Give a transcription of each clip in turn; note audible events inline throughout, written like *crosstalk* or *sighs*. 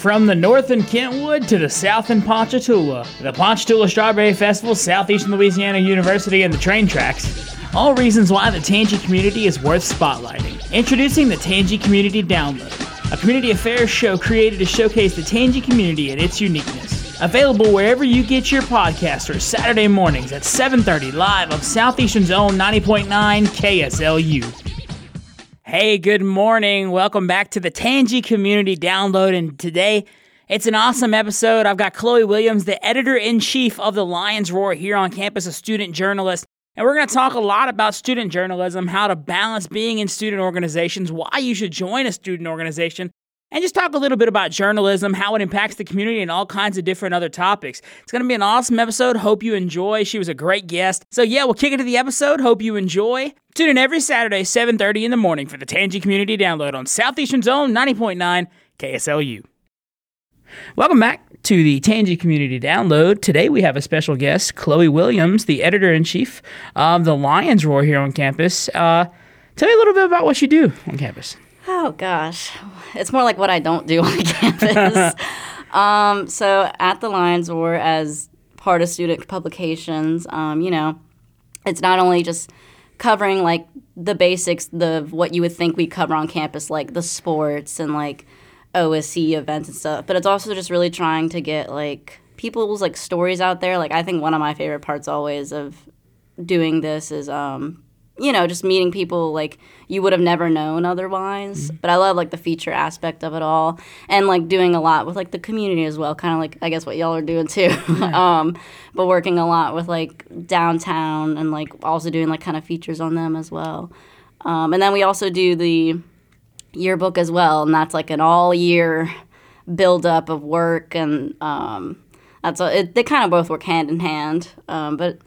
From the north in Kentwood to the south in Ponchatoula, the Ponchatoula Strawberry Festival, Southeastern Louisiana University, and the train tracks. All reasons why the Tangi community is worth spotlighting. Introducing the Tangi Community Download, a community affairs show created to showcase the Tangi community and its uniqueness. Available wherever you get your podcast or Saturday mornings at 7:30 live on Southeastern's own 90.9 KSLU. Hey, good morning. Welcome back to the Tangi Community Download. And today, it's an awesome episode. I've got Chloe Williams, the editor in chief of the Lions Roar here on campus, a student journalist. And we're going to talk a lot about student journalism, how to balance being in student organizations, why you should join a student organization, and just talk a little bit about journalism, how it impacts the community, and all kinds of different other topics. It's going to be an awesome episode. Hope you enjoy. She was a great guest. So yeah, we'll kick into the episode. Hope you enjoy. Tune in every Saturday, 7:30 in the morning for the Tangi Community Download on Southeastern's own 90.9 KSLU. Welcome back to the Tangi Community Download. Today we have a special guest, Chloe Williams, the editor in chief of the Lions Roar here on campus. Uh, tell me a little bit about what you do on campus. Oh gosh, it's more like what I don't do *laughs* on campus. *laughs* um, so at the Lions Roar as part of student publications, um, you know, it's not only just covering like the basics of what you would think we cover on campus, like the sports and like OSC events and stuff, but it's also just really trying to get like people's like stories out there. Like I think one of my favorite parts always of doing this is um, you know, just meeting people like you would have never known otherwise. Mm-hmm. But I love like the feature aspect of it all and like doing a lot with like the community as well, kind of like I guess what y'all are doing too. *laughs* um, but working a lot with like downtown and like also doing like kind of features on them as well. Um, and then we also do the yearbook as well, and that's like an all year build up of work and um, that's a, it, they kind of both work hand in hand. Um, but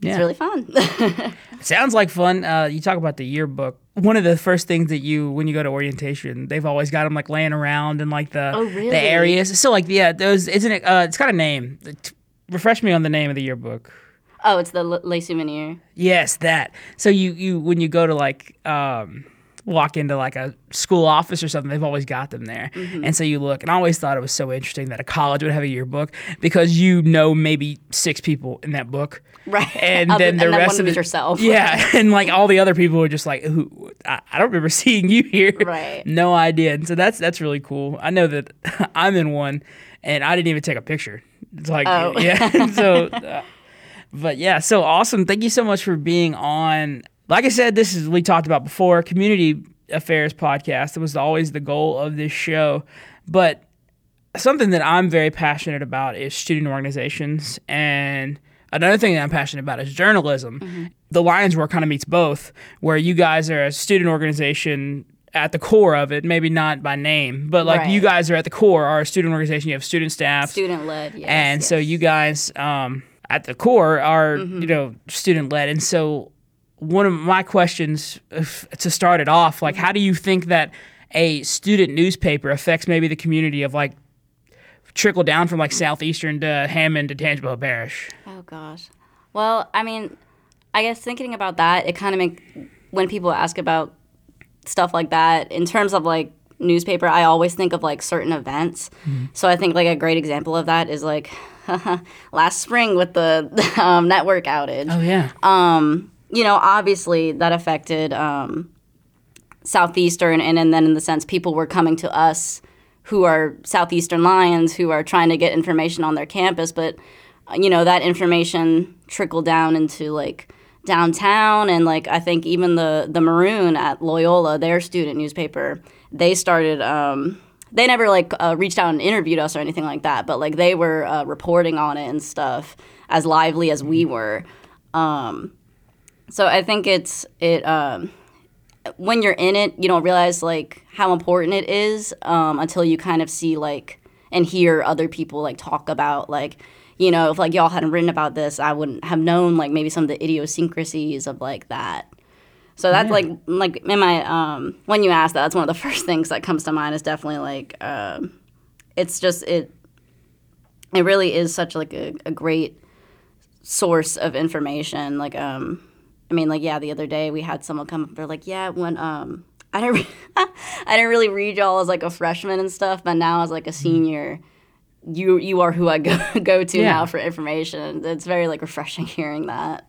yeah. It's really fun. *laughs* Sounds like fun. Uh, you talk about the yearbook. One of the first things that you, when you go to orientation, they've always got them like laying around in like the oh, really? the areas. So like yeah, those isn't it? Uh, it's got a name. Refresh me on the name of the yearbook. Oh, it's the Le Souvenir. Yes, that. So you you when you go to like um, walk into like a school office or something, they've always got them there. Mm-hmm. And so you look, and I always thought it was so interesting that a college would have a yearbook because you know maybe six people in that book. Right. *laughs* And then the and rest of it, yourself. Yeah. *laughs* *laughs* and like all the other people are just like, Who, I, I don't remember seeing you here. Right. no idea. And so that's that's really cool. I know that I'm in one and I didn't even take a picture. It's like, oh. yeah. so, uh, but yeah, so awesome. Thank you so much for being on like I said, this is we talked about before community affairs podcast. It was always the goal of this show, but something that I'm very passionate about is student organizations and. Another thing that I'm passionate about is journalism. Mm-hmm. The Lions Roar kind of meets both, where you guys are a student organization at the core of it, maybe not by name, but like right. you guys are at the core, are a student organization. You have student staff, student led, yes, and yes. so you guys um, at the core are mm-hmm. you know student led, and so one of my questions if, to start it off, like, how do you think that a student newspaper affects maybe the community of like trickle down from like southeastern to Hammond to Tangipahoa Parish? Oh gosh. Well, I mean, I guess thinking about that, it kind of make when people ask about stuff like that in terms of like newspaper, I always think of like certain events. Mm-hmm. So I think like a great example of that is like *laughs* last spring with the *laughs* um, network outage. Oh yeah. Um, you know, obviously that affected um, Southeastern, and, and then in the sense people were coming to us who are Southeastern Lions who are trying to get information on their campus, but you know that information trickled down into like downtown and like I think even the the Maroon at Loyola, their student newspaper, they started. Um, they never like uh, reached out and interviewed us or anything like that, but like they were uh, reporting on it and stuff as lively as we were. Um, so I think it's it um, when you're in it, you don't realize like how important it is um, until you kind of see like and hear other people like talk about like you know if like y'all hadn't written about this, I wouldn't have known like maybe some of the idiosyncrasies of like that. So that's yeah. like like in my um, when you ask that, that's one of the *laughs* first things that comes to mind is definitely like um, it's just it it really is such like a, a great source of information like um I mean, like, yeah, the other day we had someone come up. They're like, yeah, when um, *laughs* I didn't, re- *laughs* I didn't really read y'all as like a freshman and stuff, but now as like a senior, you you are who I go *laughs* go to Yeah. now for information. It's very like refreshing hearing that.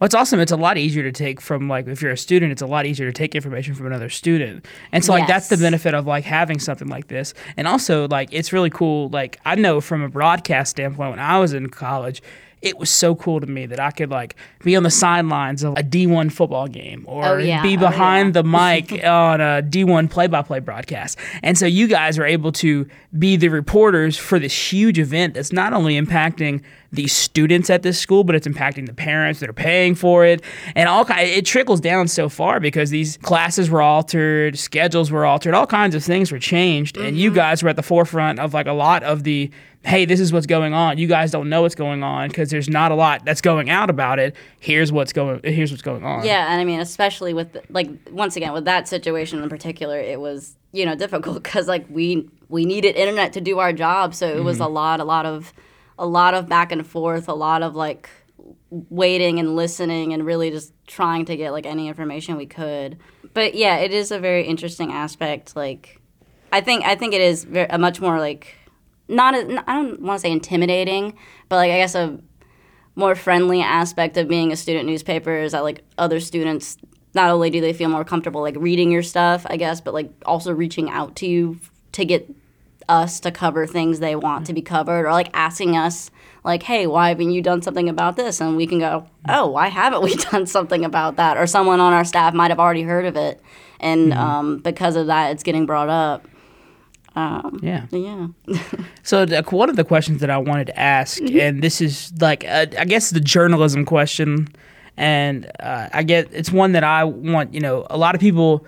Well, it's awesome. It's a lot easier to take from like if you're a student, it's a lot easier to take information from another student, and so like that's the benefit of like having something like this. And also like it's really cool. Like I know from a broadcast standpoint, when I was in college, it was so cool to me that I could like be on the sidelines of a D1 football game or Oh, yeah. be Oh, behind yeah. the *laughs* mic on a D1 play-by-play broadcast. And so you guys are able to be the reporters for this huge event that's not only impacting the students at this school, but it's impacting the parents that are paying for it, and all kind. It trickles down so far because these classes were altered, schedules were altered, all kinds of things were changed, and you mm-hmm. guys were at the forefront of like a lot of the. Hey, this is what's going on. You guys don't know what's going on because there's not a lot that's going out about it. Here's what's going. Here's what's going on. Yeah, and I mean, especially with like once again with that situation in particular, it was you know *laughs* difficult because like we we needed internet to do our job, so it was a mm-hmm. lot, a lot of, a lot of back and forth, a lot of like waiting and listening and really just trying to get like any information we could. But yeah, it is a very interesting aspect. Like, I think I think it is very, a much more like not a, I don't want to say intimidating, but like I guess a more friendly aspect of being a student newspaper is that like other students not only do they feel more comfortable like reading your stuff i guess but like also reaching out to you to get us to cover things they want to be covered or like asking us like hey why haven't you done something about this? And we can go oh why haven't we *laughs* done something about that? Or someone on our staff might have already heard of it. And um, because of that it's getting brought up Yeah. yeah *laughs* So the, one of the questions that I wanted to ask, and this is like uh, I guess the journalism question, and uh, I get it's one that I want. You know, a lot of people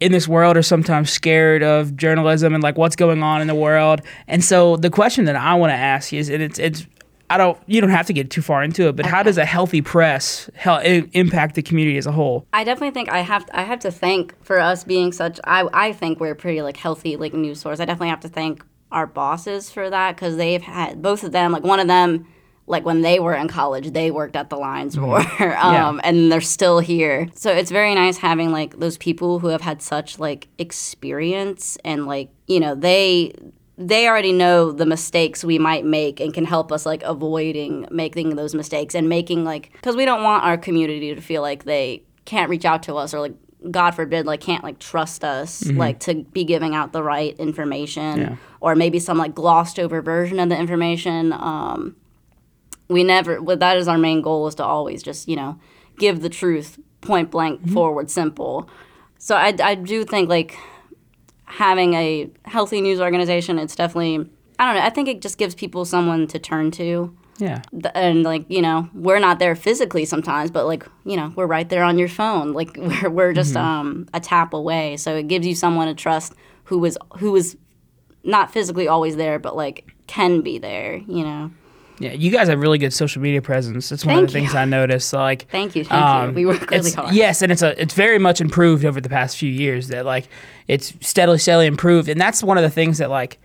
in this world are sometimes scared of journalism and like what's going on in the world. And so the question that I want to ask is, and it's it's I don't you don't have to get too far into it, but how does a healthy press help impact the community as a whole? I definitely think I have I have to thank for us being such I I think we're a pretty like healthy like news source. I definitely have to thank our bosses for that because they've had both of them like one of them like when they were in college they worked at the Lions Roar *laughs* um, and they're still here. So it's very nice having like those people who have had such like experience and like you know they they already know the mistakes we might make and can help us like avoiding making those mistakes and making like because we don't want our community to feel like they can't reach out to us or like god forbid like can't like trust us like to be giving out the right information Yeah. or maybe some like glossed over version of the information um we never well, that is our main goal is to always just you know give the truth point blank forward simple. So I, I do think like having a healthy news organization it's definitely i don't know i think it just gives people someone to turn to. Yeah. And like you know we're not there physically sometimes but like you know we're right there on your phone. Like *laughs* we're, we're just um, a tap away. So it gives you someone to trust who who is who is not physically always there but like can be there you know Yeah, you guys have really good social media presence. That's one of the things. I noticed. Like, thank you thank Um, you we work really hard Yes, and it's a it's very much improved over the past few years. That like it's steadily, steadily improved, and that's one of the things that like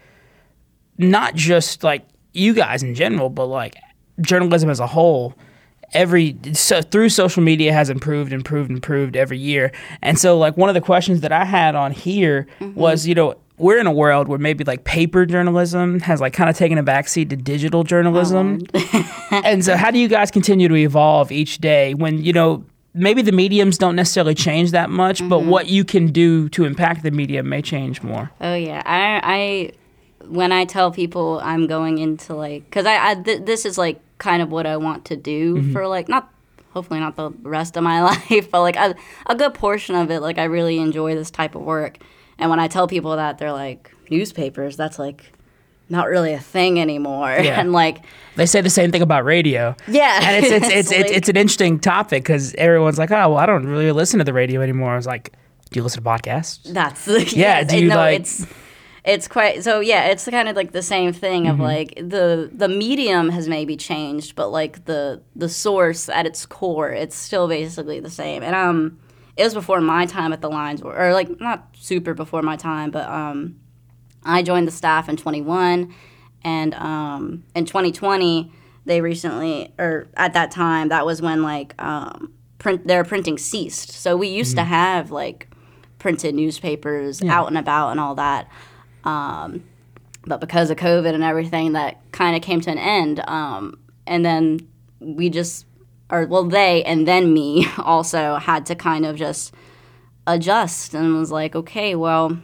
not just like you guys in general, but like journalism as a whole. Every so through social media has improved, improved, improved every year, and so like one of the questions that I had on here Mm-hmm. was, you know, we're in a world where maybe like paper journalism has like kind of taken a backseat to digital journalism. *laughs* and so how do you guys continue to evolve each day when you know maybe the mediums don't necessarily change that much but Mm-hmm. what you can do to impact the medium may change more Oh yeah, I I when I tell people I'm going into like because I, I th- this is like kind of what I want to do for like not hopefully not the rest of my *laughs* life, but like a, a good portion of it. Like I really enjoy this type of work, and when I tell people that, they're like newspapers. That's like not really a thing anymore, *laughs* Yeah. and like they say the same thing about radio yeah, and it's it's it's, it's, like- it's an interesting topic because everyone's like oh well i don't really listen to the radio anymore i was like do you listen to podcasts That's *laughs* Yeah, yes, do you, know, like- it's it's quite so yeah, it's kind of like the same thing Mm-hmm. of like the the medium has maybe changed, but like the the source at its core, it's still basically the same. And um it was before my time at the Lions Roar, or like not super before my time, but um I joined the staff in 21 and um in 2020 they recently or at that time that was when like um print their printing ceased. So we used to have like printed newspapers out and about and all that. Um, but because of COVID and everything, that kind of came to an end. Um, and then we just, or well, they and then me *laughs* also had to kind of just adjust and was like, okay, well,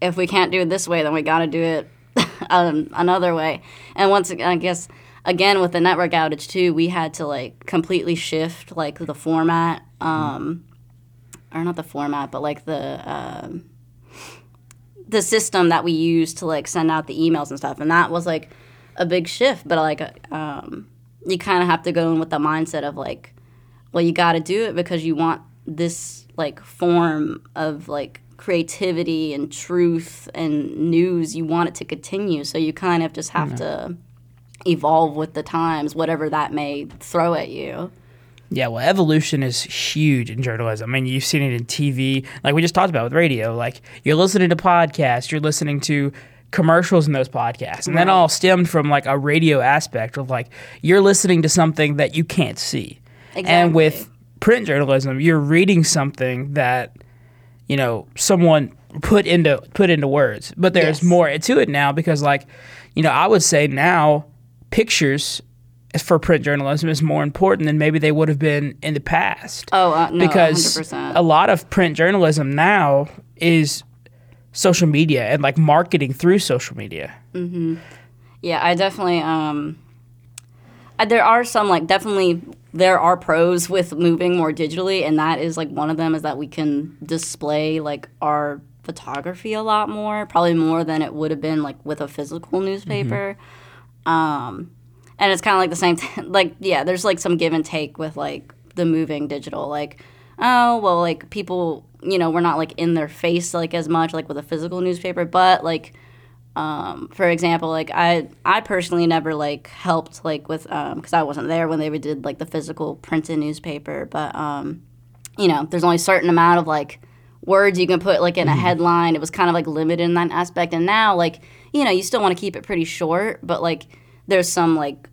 if we can't do it this way, then we got to do it *laughs* um, another way. And once again, I guess again with the network outage too, we had to like completely shift like the format, um, or not the format, but like the um, the system that we use to like send out the emails and stuff. And that was like a big shift. But like um, you kind of have to go in with the mindset of like, well, you got to do it because you want this like form of like creativity and truth and news you want it to continue so you kind of just have to evolve with the times whatever that may throw at you Yeah, well, evolution is huge in journalism. I mean, you've seen it in TV, like we just talked about with radio. Like you're listening to podcasts, you're listening to commercials in those podcasts, and that all stemmed from like a radio aspect of like you're listening to something that you can't see. And with print journalism, you're reading something that you know someone put into put into words. But there's Yes. more to it now because like you know I would say now pictures for print journalism is more important than maybe they would have been in the past. oh uh, no because 100% a lot of print journalism now is social media and like marketing through social media. Yeah, I definitely. Um, uh, there are some like definitely there are pros with moving more digitally, and that is like one of them is that we can display like our photography a lot more, probably more than it would have been like with a physical newspaper. Um, and it's kind of like the same thing. *laughs* Like, yeah, there's like some give and take with like the moving digital. Like, oh well, like people, you know, we're not like in their face like as much like with a physical newspaper, but like um, for example, like I I personally never like helped like with um because I wasn't there when they did like the physical printed newspaper, but um, you know, there's only a certain amount of like words you can put like in a headline. It was kind of like limited in that aspect, and now like you know you still want to keep it pretty short, but like there's some like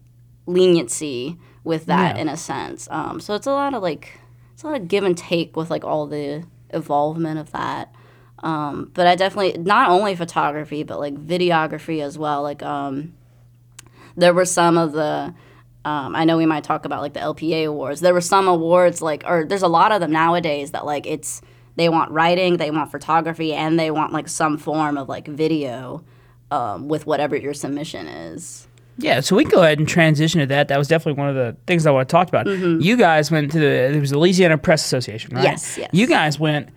leniency with that Yeah. in a sense. Um, so it's a lot of like it's a lot of give and take with like all the evolvement of that. Um, but I definitely not only photography but like videography as well. Like um, there were some of the um, I know we might talk about like the LPA awards. There were some awards like or there's a lot of them nowadays that like it's they want writing, they want photography, and they want like some form of like video um, with whatever your submission is. Yeah, so we can go ahead and transition to that. That was definitely one of the things I want to talk about. You guys went to the there was the Louisiana Press Association, right? Yes, yes. You guys went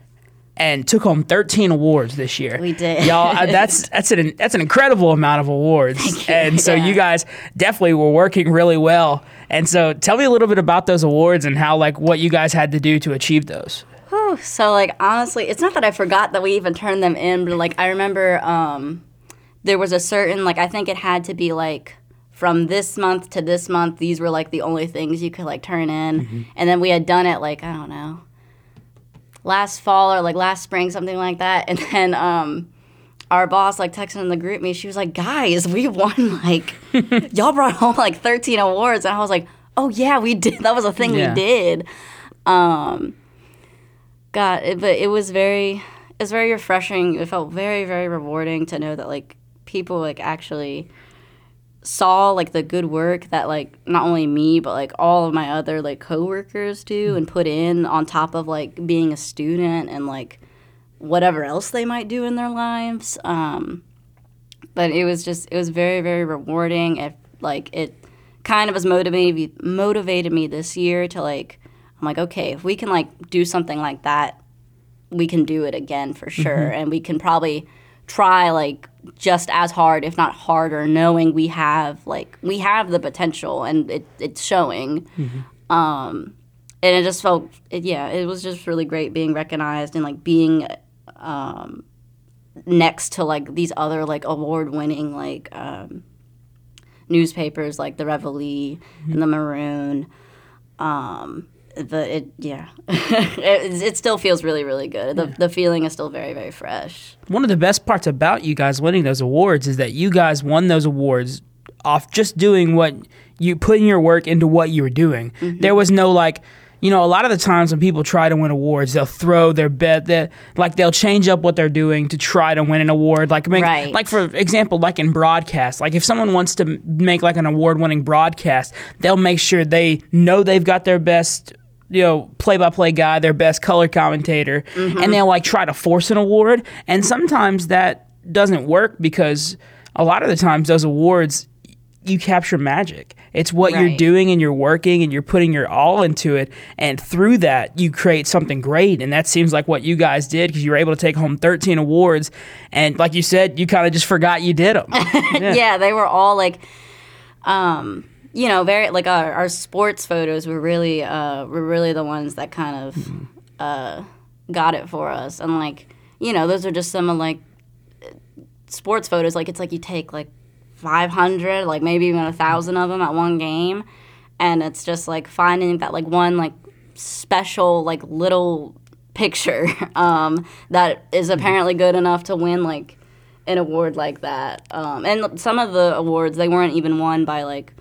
and took home 13 awards this year. We did. Y'all, that's *laughs* that's an that's an incredible amount of awards. And so Yeah. you guys definitely were working really well. And so tell me a little bit about those awards and how like what you guys had to do to achieve those. Whew, so like honestly, it's not that I forgot that we even turned them in, but like I remember um, there was a certain like I think it had to be like from this month to this month. These were like the only things you could like turn in, and then we had done it like I don't know last fall or like last spring, something like that, and then um. Our boss like texted in the GroupMe. She was like, "Guys, we won *laughs* like *laughs* y'all brought home like 13 awards." And I was like, "Oh yeah, we did. That was a thing Yeah. we did." Um, God, it, but it was very, it was very refreshing. It felt very, very rewarding to know that like people like actually saw like the good work that like not only me but like all of my other like coworkers do and put in on top of like being a student and like whatever else they might do in their lives. Um, but it was just it was very very rewarding. It like it kind of has motivated motivated me this year to like I'm like okay if we can like do something like that we can do it again for sure and we can probably try like just as hard if not harder knowing we have like we have the potential and it, it's showing. Um and it just felt it, yeah it was just really great being recognized and like being um next to like these other like award winning like um newspapers like the Reveille and the Maroon. Um but it yeah *laughs* it, it still feels really really good the, the feeling is still very very fresh One of the best parts about you guys winning those awards is that you guys won those awards off just doing what you putting your work into what you were doing. Mm-hmm. There was no like, you know, a lot of the times when people try to win awards, they'll throw their bet that like they'll change up what they're doing to try to win an award. Like, make, Right. like for example, like in broadcast, like if someone wants to make like an award-winning broadcast, they'll make sure they know they've got their best. You know, play-by-play guy, their best color commentator, and they'll like try to force an award. And sometimes that doesn't work because a lot of the times those awards you capture magic. It's what you're doing and you're working and you're putting your all into it. And through that, you create something great. And that seems like what you guys did because you were able to take home 13 awards. And like you said, you kind of just forgot you did them. *laughs* yeah. they were all like, um, you know, very like our, our sports photos were really, uh, were really the ones that kind of uh, got it for us. And like, you know, those are just some of like sports photos. Like it's like you take like 500, like maybe even a thousand of them at one game, and it's just like finding that like one like special like little picture *laughs* um, that is apparently good enough to win like an award like that. Um, and some of the awards they weren't even won by like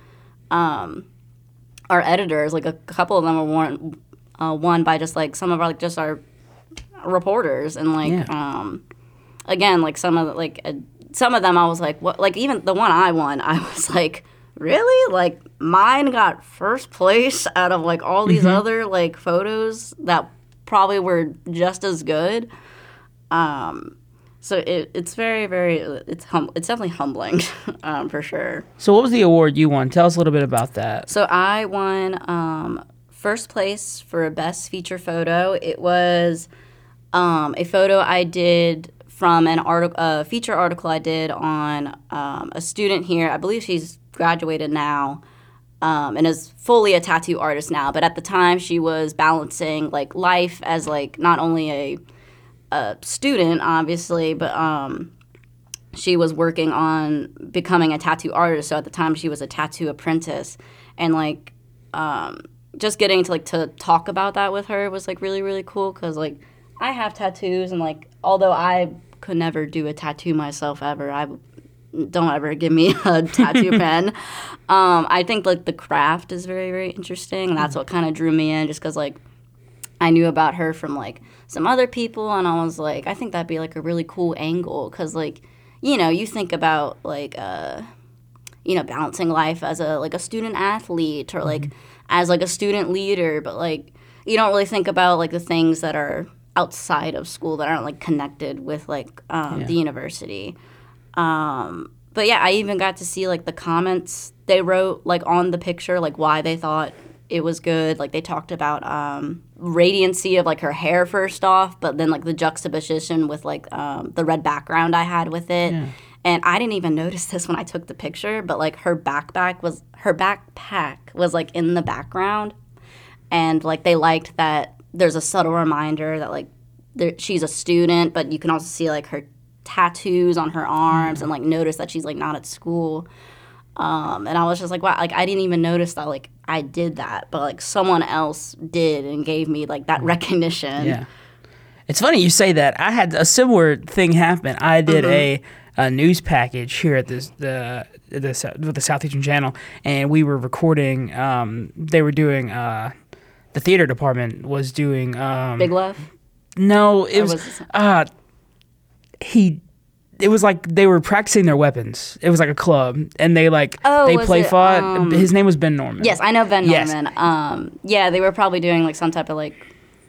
um, our editors. Like a couple of them were won uh, won by just like some of our like just our reporters and like Yeah. um, again like some of the, like uh, some of them I was like what like even the one I won I *laughs* was like really like mine got first place out of like all these other like photos that probably were just as good um so it, it's very very it's hum- it's definitely humbling *laughs* um, for sure so, what was the award you won? Tell us a little bit about that. so I won um, first place for a best feature photo. It was um, a photo I did from an article, a feature article I did on um, a student here. I believe she's graduated now. Um, and is fully a tattoo artist now, but at the time she was balancing like life as like not only a, a student, obviously, but um, she was working on becoming a tattoo artist. So at the time, she was a tattoo apprentice, and like, um, just getting to like to talk about that with her was like really really cool because like I have tattoos and like although I could never do a tattoo myself ever, I don't ever give me *laughs* a tattoo *laughs* pen. Um, I think like the craft is very very interesting, and that's what kind of drew me in, just because like I knew about her from like some other people, and I was like, I think that'd be like a really cool angle because like you know you think about like uh you know balancing life as a like a student athlete or like as like a student leader, but like you don't really think about like the things that are outside of school that aren't like connected with like um, the university. Um, but yeah, I even got to see like the comments they wrote like on the picture, like why they thought it was good. Like they talked about um, radiancy of like her hair first off, but then like the juxtaposition with like um, the red background I had with it. And I didn't even *laughs* notice this when I took the picture, but like her backpack was her backpack was like in the background, and like they liked that there's a subtle reminder that like there, she's a student, but you can also see like her tattoos on her arms and like notice that she's like not at school. Um, and I was just like, wow, like I didn't even notice that like I did that, but like someone else did and gave me like that recognition. Yeah. It's funny you say that. I had a similar thing happen. I did a, a news package here at this, the the with the Southeastern Channel, and we were recording. Um, they were doing. Uh, the theater department was doing. Um, Big love. no, it Or was. was it- uh, he. It was like they were practicing their weapons. It was like a club, and they like Oh, they play it, fought. um, His name was Ben Norman. Yes, I know Ben Yes. Norman. Um, yeah, they were probably doing like some type of like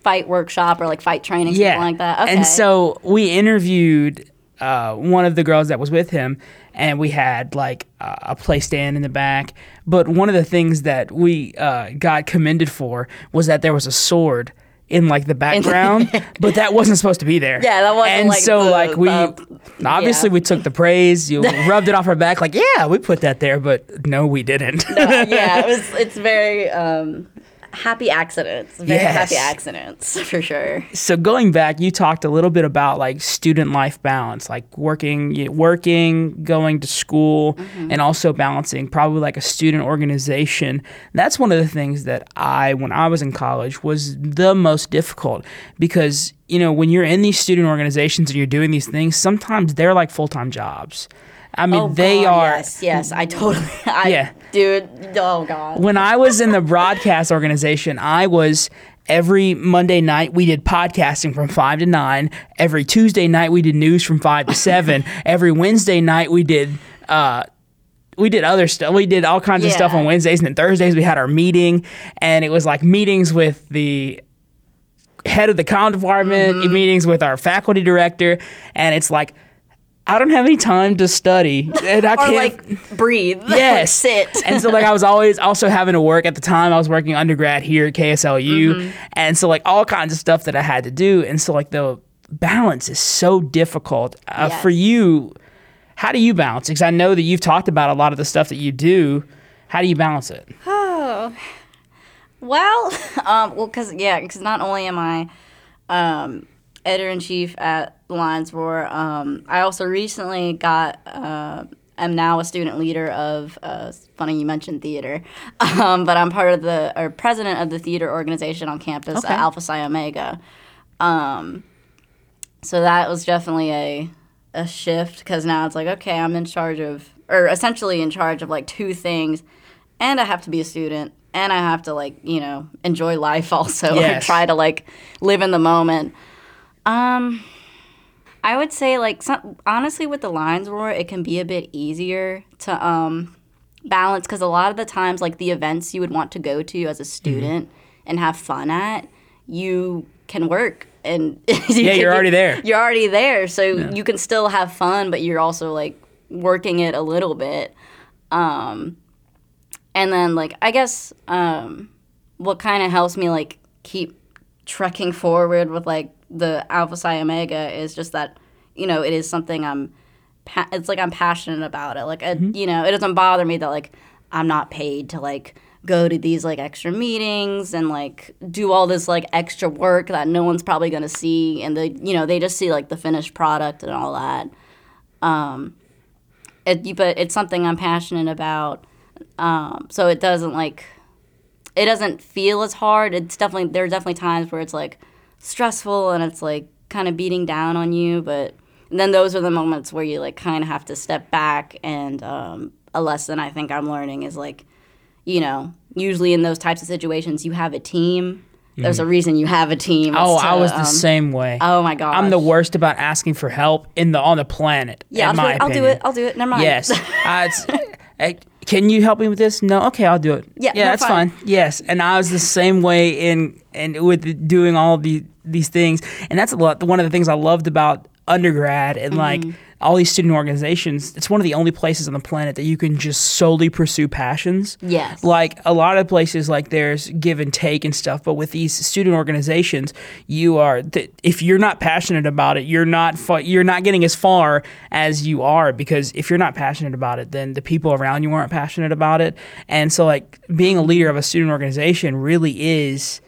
fight workshop or like fight training, something like that. Okay. And so we interviewed uh, one of the girls that was with him, and we had like uh, a play stand in the back. But one of the things that we uh, got commended for was that there was a sword in like the background, *laughs* but that wasn't supposed to be there. Yeah, that wasn't, And like, so the- like we the- obviously yeah. we took the praise, you *laughs* rubbed it off our back, like yeah, we put that there, but no, we didn't. yeah, it *laughs* was. It's very um, happy accidents. Very Yes. happy accidents *laughs* for sure. so going back, you talked a little bit about like student life balance, like working, working, going to school, mm-hmm. and also balancing probably like a student organization. That's one of the things that I, when I was in college, was the most difficult because you know, when you're in these student organizations and you're doing these things, sometimes they're like full time jobs. I mean, Oh, they God, are. Yes, yes, I totally. *laughs* I, Yeah. dude. Oh God. When I was in the broadcast organization, I was every Monday night we did podcasting from 5 to 9. Every Tuesday night we did news from 5 to 7. *laughs* every Wednesday night we did uh we did other stuff. We did all kinds of stuff on Wednesdays and then Thursdays we had our meeting and it was like meetings with the head of the comm department, Mm-hmm. meetings with our faculty director and it's like I don't have any time to study. And I can't like breathe. *laughs* Yes. sit. and so like I was always also having to work at the time. I was working undergrad here at KSLU, Mm-hmm. and so like all kinds of stuff that I had to do. And so like the balance is so difficult uh, Yes. for you. How do you balance? Because I know that you've talked about a lot of the stuff that you do. How do you balance it? Oh, *sighs* well, *laughs* um, well, cause yeah, because not only am I um, editor in chief at Lions Roar, um, I also recently got. Uh, am now a student leader of. Uh, funny you mentioned theater, *laughs* um, but I'm part of the or president of the theater organization on campus Okay. at Alpha Psi Omega. Um, so that was definitely a a shift because now it's like okay, I'm in charge of or essentially in charge of like two things, and I have to be a student, and I have to like you know enjoy life *laughs* also Yes. try to like live in the moment. Um, I would say like some, honestly with the Lions Roar, it can be a bit easier to um balance because a lot of the times like the events you would want to go to as a student and have fun at, you can work and *laughs* Yeah, you're already there. You're already there, so you can still have fun, but you're also like working it a little bit. Um, and then like I guess um, what kind of helps me like keep trekking forward with like the Alpha Psi Omega is just that you know it is something I'm. Pa- it's like I'm passionate about it. Like it, you know, it doesn't bother me that like I'm not paid to like go to these like extra meetings and like do all this like extra work that no one's probably gonna see and the you know they just see like the finished product and all that. Um, it, but it's something I'm passionate about. Um, so it doesn't like it doesn't feel as hard. It's definitely there are definitely times where it's like stressful and it's like kind of beating down on you, but then those are the moments where you like kind of have to step back and um, a lesson I think I'm learning is like you know usually in those types of situations you have a team. There's a reason you have a team. It's Oh, to, I was the um, same way. Oh my god. I'm the worst about asking for help in the on the planet. Yeah, I'll, do it. I'll do it. I'll do it. Never mind. Yes. *laughs* Uh, it's, uh, can you help me with this? No. Okay, I'll do it. Yeah, Yeah, no, that's fine. fine. Yes, and I was the same way in and with doing all the these things, and that's a lot. One of the things I loved about undergrad and like Mm-hmm. All these student organizations. It's one of the only places on the planet that you can just solely pursue passions. Yes. Like a lot of places, like there's give and take and stuff, but with these student organizations, you are th- if you're not passionate about it, you're not fu- you're not getting as far as you are because if you're not passionate about it, then the people around you aren't passionate about it, and so like being a leader of a student organization really is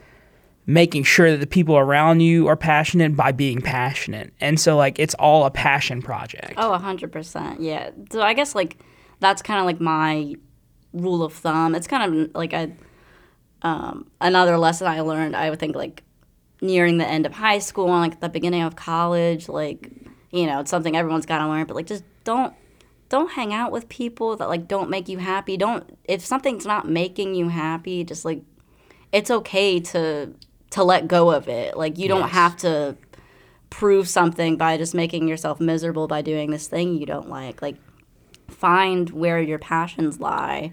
making sure that the people around you are passionate by being passionate, and so like it's all a passion project. Oh, a hundred percent. Yeah. So I guess like that's kind of like my rule of thumb. It's kind of like a um, another lesson I learned. I would think like nearing the end of high school and like the beginning of college, like you know, it's something everyone's got to learn. But like, just don't don't hang out with people that like don't make you happy. Don't if something's not making you happy, just like it's okay to to let go of it. Like you don't Yes. have to prove something by just making yourself miserable by doing this thing you don't like. Like find where your passions lie.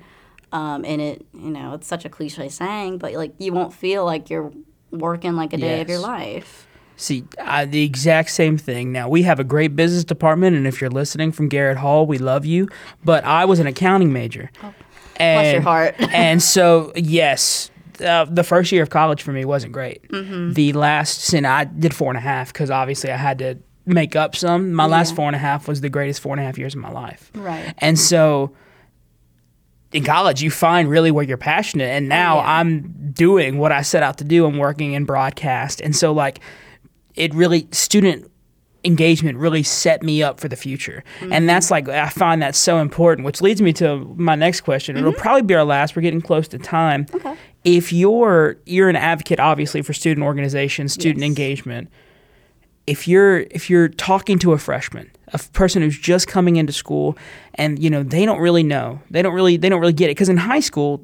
Um, and it, you know, it's such a cliche saying, but like you won't feel like you're working like a day of your life. See, uh, the exact same thing. Now, we have a great business department, and if you're listening from Garrett Hall, we love you. But I was an accounting major. and, Oh, Bless your heart. *laughs* and so, yes, uh, the first year of college for me wasn't great. Mm-hmm. The last, and I did four and a half because obviously I had to make up some. My last four and a half was the greatest four and a half years of my life. Right. And so in college, you find really where you're passionate. And now Oh, yeah. I'm doing what I set out to do. I'm working in broadcast. And so, like, it really, student engagement really set me up for the future. Mm-hmm. And that's like, I find that so important, which leads me to my next question. It'll probably be our last. We're getting close to time. Mm-hmm. Okay. If you're, you're an advocate, obviously, for student organization, student Yes. engagement, if you're if you're talking to a freshman, a person who's just coming into school, and you know they don't really know, they don't really they don't really get it because in high school.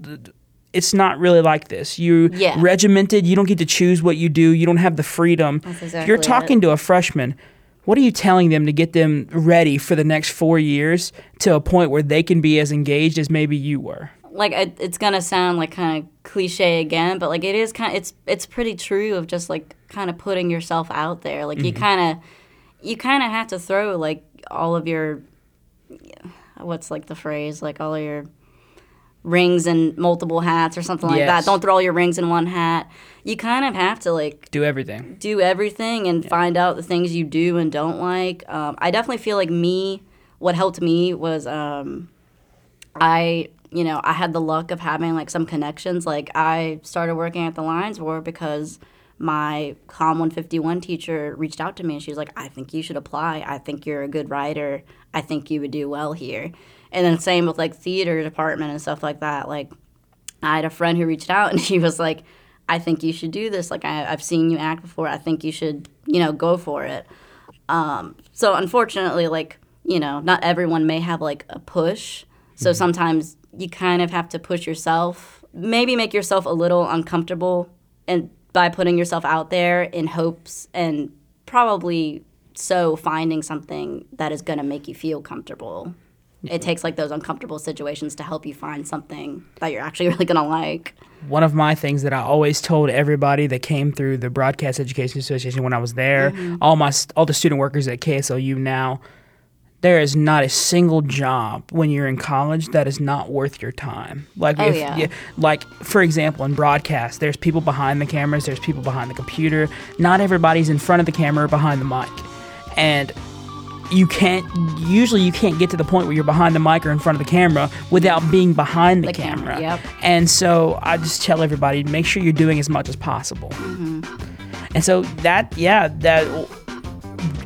It's not really like this. You Yeah. regimented. You don't get to choose what you do. You don't have the freedom. That's if you're exactly talking to a freshman, what are you telling them to get them ready for the next four years to a point where they can be as engaged as maybe you were? like it, it's gonna sound like kind of cliche again, but like it is kind. Of, It's it's pretty true of just like kind of putting yourself out there. Like you mm-hmm. kind of you kind of have to throw like all of your what's like the phrase like all of your rings and multiple hats or something like Yes. that. Don't throw all your rings in one hat. You kind of have to like Do everything. do everything and find out the things you do and don't like. Um, I definitely feel like me, what helped me was um, I, you know, I had the luck of having like some connections. Like I started working at the Lions Roar because my Com 151 teacher reached out to me and she was like, I think you should apply. I think you're a good writer. I think you would do well here. And then same with like theater department and stuff like that. Like I had a friend who reached out *laughs* and she was like, I think you should do this. Like, I, I've seen you act before. I think you should, you know, go for it. Um, so, unfortunately, like, you know, not everyone may have like a push. So, sometimes you kind of have to push yourself, maybe make yourself a little uncomfortable and by putting yourself out there in hopes and probably so finding something that is going to make you feel comfortable. It takes like those uncomfortable situations to help you find something that you're actually *laughs* really going to like. one of my things that I always told everybody that came through the Broadcast Education Association when I was there, Mm-hmm. all my all the student workers at KSLU now, there is not a single job when you're in college that is not worth your time. Like Oh, if yeah. you- like for example in broadcast, there's people behind the cameras, there's people behind the computer. Not everybody's in front of the camera or behind the mic. And you can't usually you can't get to the point where you're behind the mic or in front of the camera without being behind the, The camera, yep. and so I just tell everybody make sure you're doing as much as possible. Mm-hmm. And so that, yeah, that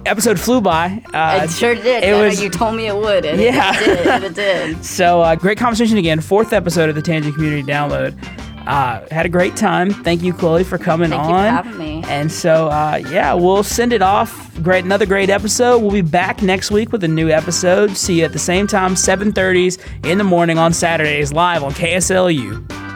episode flew by. Uh, It sure did. it was- you told me it would. And Yeah. It did. It *laughs* did. so uh, great conversation again. Fourth episode of the Tangi Community Download. Uh, had a great time. Thank you, Chloe, for coming Thank you on. for having me. And so, uh, yeah, we'll send it off. Great, another great episode. We'll be back next week with a new episode. See you at the same time, 7:30s in the morning on Saturdays, live on KSLU.